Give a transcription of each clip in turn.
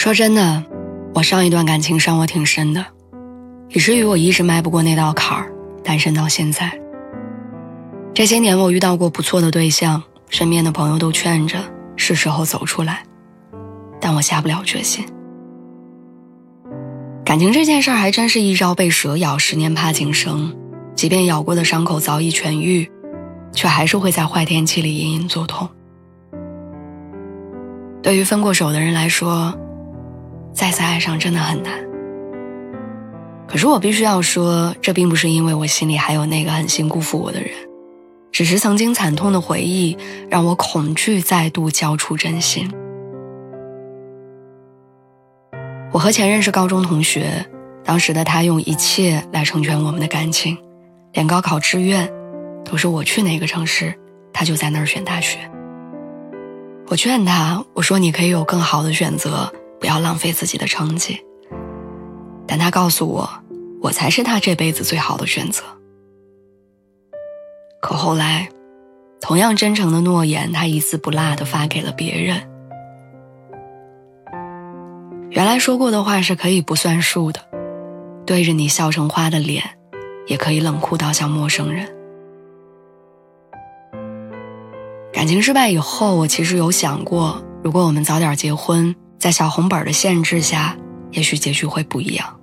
说真的，我上一段感情伤我挺深的，以至于我一直迈不过那道坎儿，单身到现在。这些年我遇到过不错的对象，身边的朋友都劝着是时候走出来，但我下不了决心。感情这件事儿还真是一朝被蛇咬，十年怕井绳。即便咬过的伤口早已痊愈，却还是会在坏天气里隐隐作痛。对于分过手的人来说，再次爱上真的很难，可是我必须要说，这并不是因为我心里还有那个狠心辜负我的人，只是曾经惨痛的回忆让我恐惧再度交出真心。我和前任是高中同学，当时的他用一切来成全我们的感情，连高考志愿都是我去哪个城市，他就在那儿选大学。我劝他，我说你可以有更好的选择。不要浪费自己的成绩。但他告诉我，我才是他这辈子最好的选择。可后来，同样真诚的诺言，他一字不落的发给了别人。原来说过的话是可以不算数的，对着你笑成花的脸，也可以冷酷到像陌生人。感情失败以后，我其实有想过，如果我们早点结婚。在小红本的限制下，也许结局会不一样。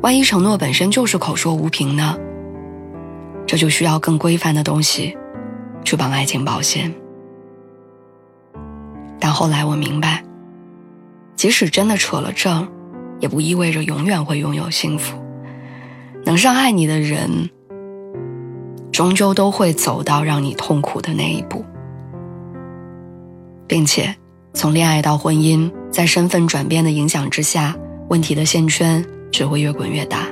万一承诺本身就是口说无凭呢？这就需要更规范的东西，去帮爱情保鲜。但后来我明白，即使真的扯了证，也不意味着永远会拥有幸福。能伤害你的人，终究都会走到让你痛苦的那一步，并且。从恋爱到婚姻，在身份转变的影响之下，问题的线圈只会越滚越大。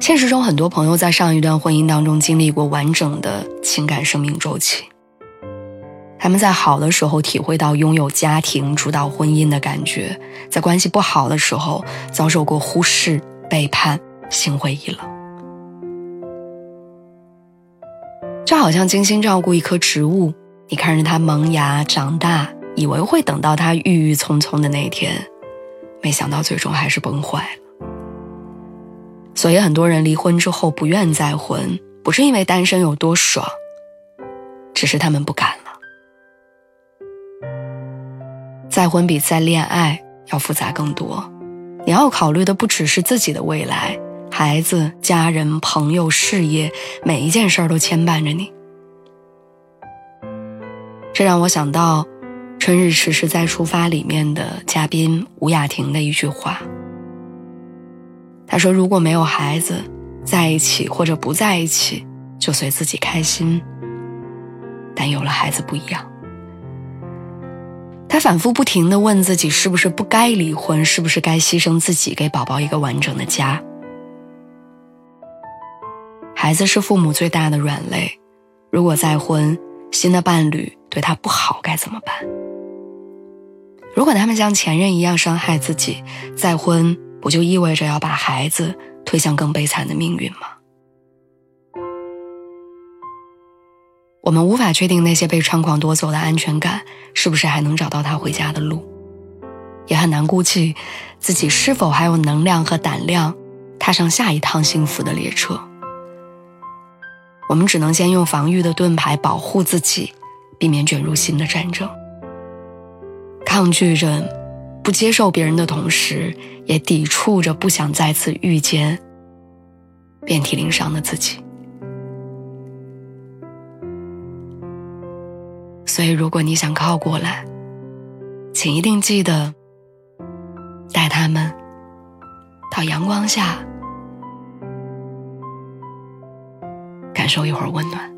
现实中，很多朋友在上一段婚姻当中经历过完整的情感生命周期。他们在好的时候体会到拥有家庭主导婚姻的感觉，在关系不好的时候遭受过忽视、背叛、心灰意冷。就好像精心照顾一棵植物。你看着它萌芽长大，以为会等到他郁郁葱葱的那一天，没想到最终还是崩坏了。所以很多人离婚之后不愿再婚，不是因为单身有多爽，只是他们不敢了。再婚比再恋爱要复杂更多，你要考虑的不只是自己的未来，孩子、家人、朋友、事业，每一件事儿都牵绊着你。这让我想到《春日迟迟再出发》里面的嘉宾吴雅婷的一句话。他说：“如果没有孩子，在一起或者不在一起，就随自己开心。但有了孩子不一样。”他反复不停的问自己：是不是不该离婚？是不是该牺牲自己，给宝宝一个完整的家？孩子是父母最大的软肋，如果再婚，新的伴侣。对他不好该怎么办？如果他们像前任一样伤害自己，再婚不就意味着要把孩子推向更悲惨的命运吗？我们无法确定那些被猖狂夺走的安全感是不是还能找到他回家的路，也很难估计自己是否还有能量和胆量踏上下一趟幸福的列车。我们只能先用防御的盾牌保护自己。避免卷入新的战争，抗拒着不接受别人的同时，也抵触着不想再次遇见遍体鳞伤的自己。所以，如果你想靠过来，请一定记得带他们到阳光下，感受一会儿温暖。